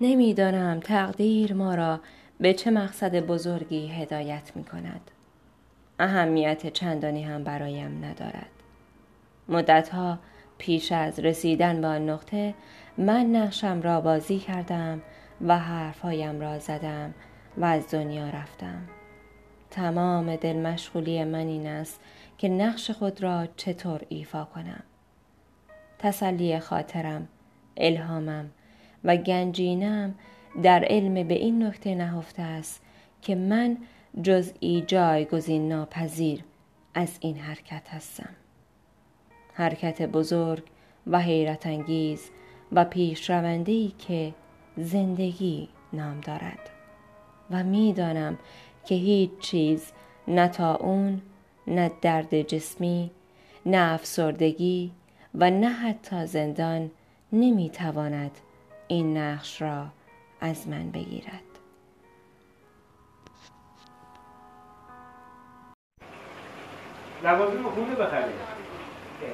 نمی‌دانم تقدیر ما را به چه مقصد بزرگی هدایت می کند. اهمیت چندانی هم برایم ندارد. مدتها پیش از رسیدن به آن نقطه من نقشم را بازی کردم و حرفهایم را زدم و از دنیا رفتم. تمام دل مشغولی من این است که نقش خود را چطور ایفا کنم. تسلی خاطرم، الهامم و گنجینم در علم به این نکته نهفته است که من جزئی جایگزین ناپذیر از این حرکت هستم. حرکت بزرگ و حیرت انگیز و پیشروندهی که زندگی نام دارد و می‌دانم که هیچ چیز نه تا اون نه درد جسمی نه افسردگی و نه حتی زندان نمی‌تواند این نقش را از من بگیرد. لوازم خونه بخرید.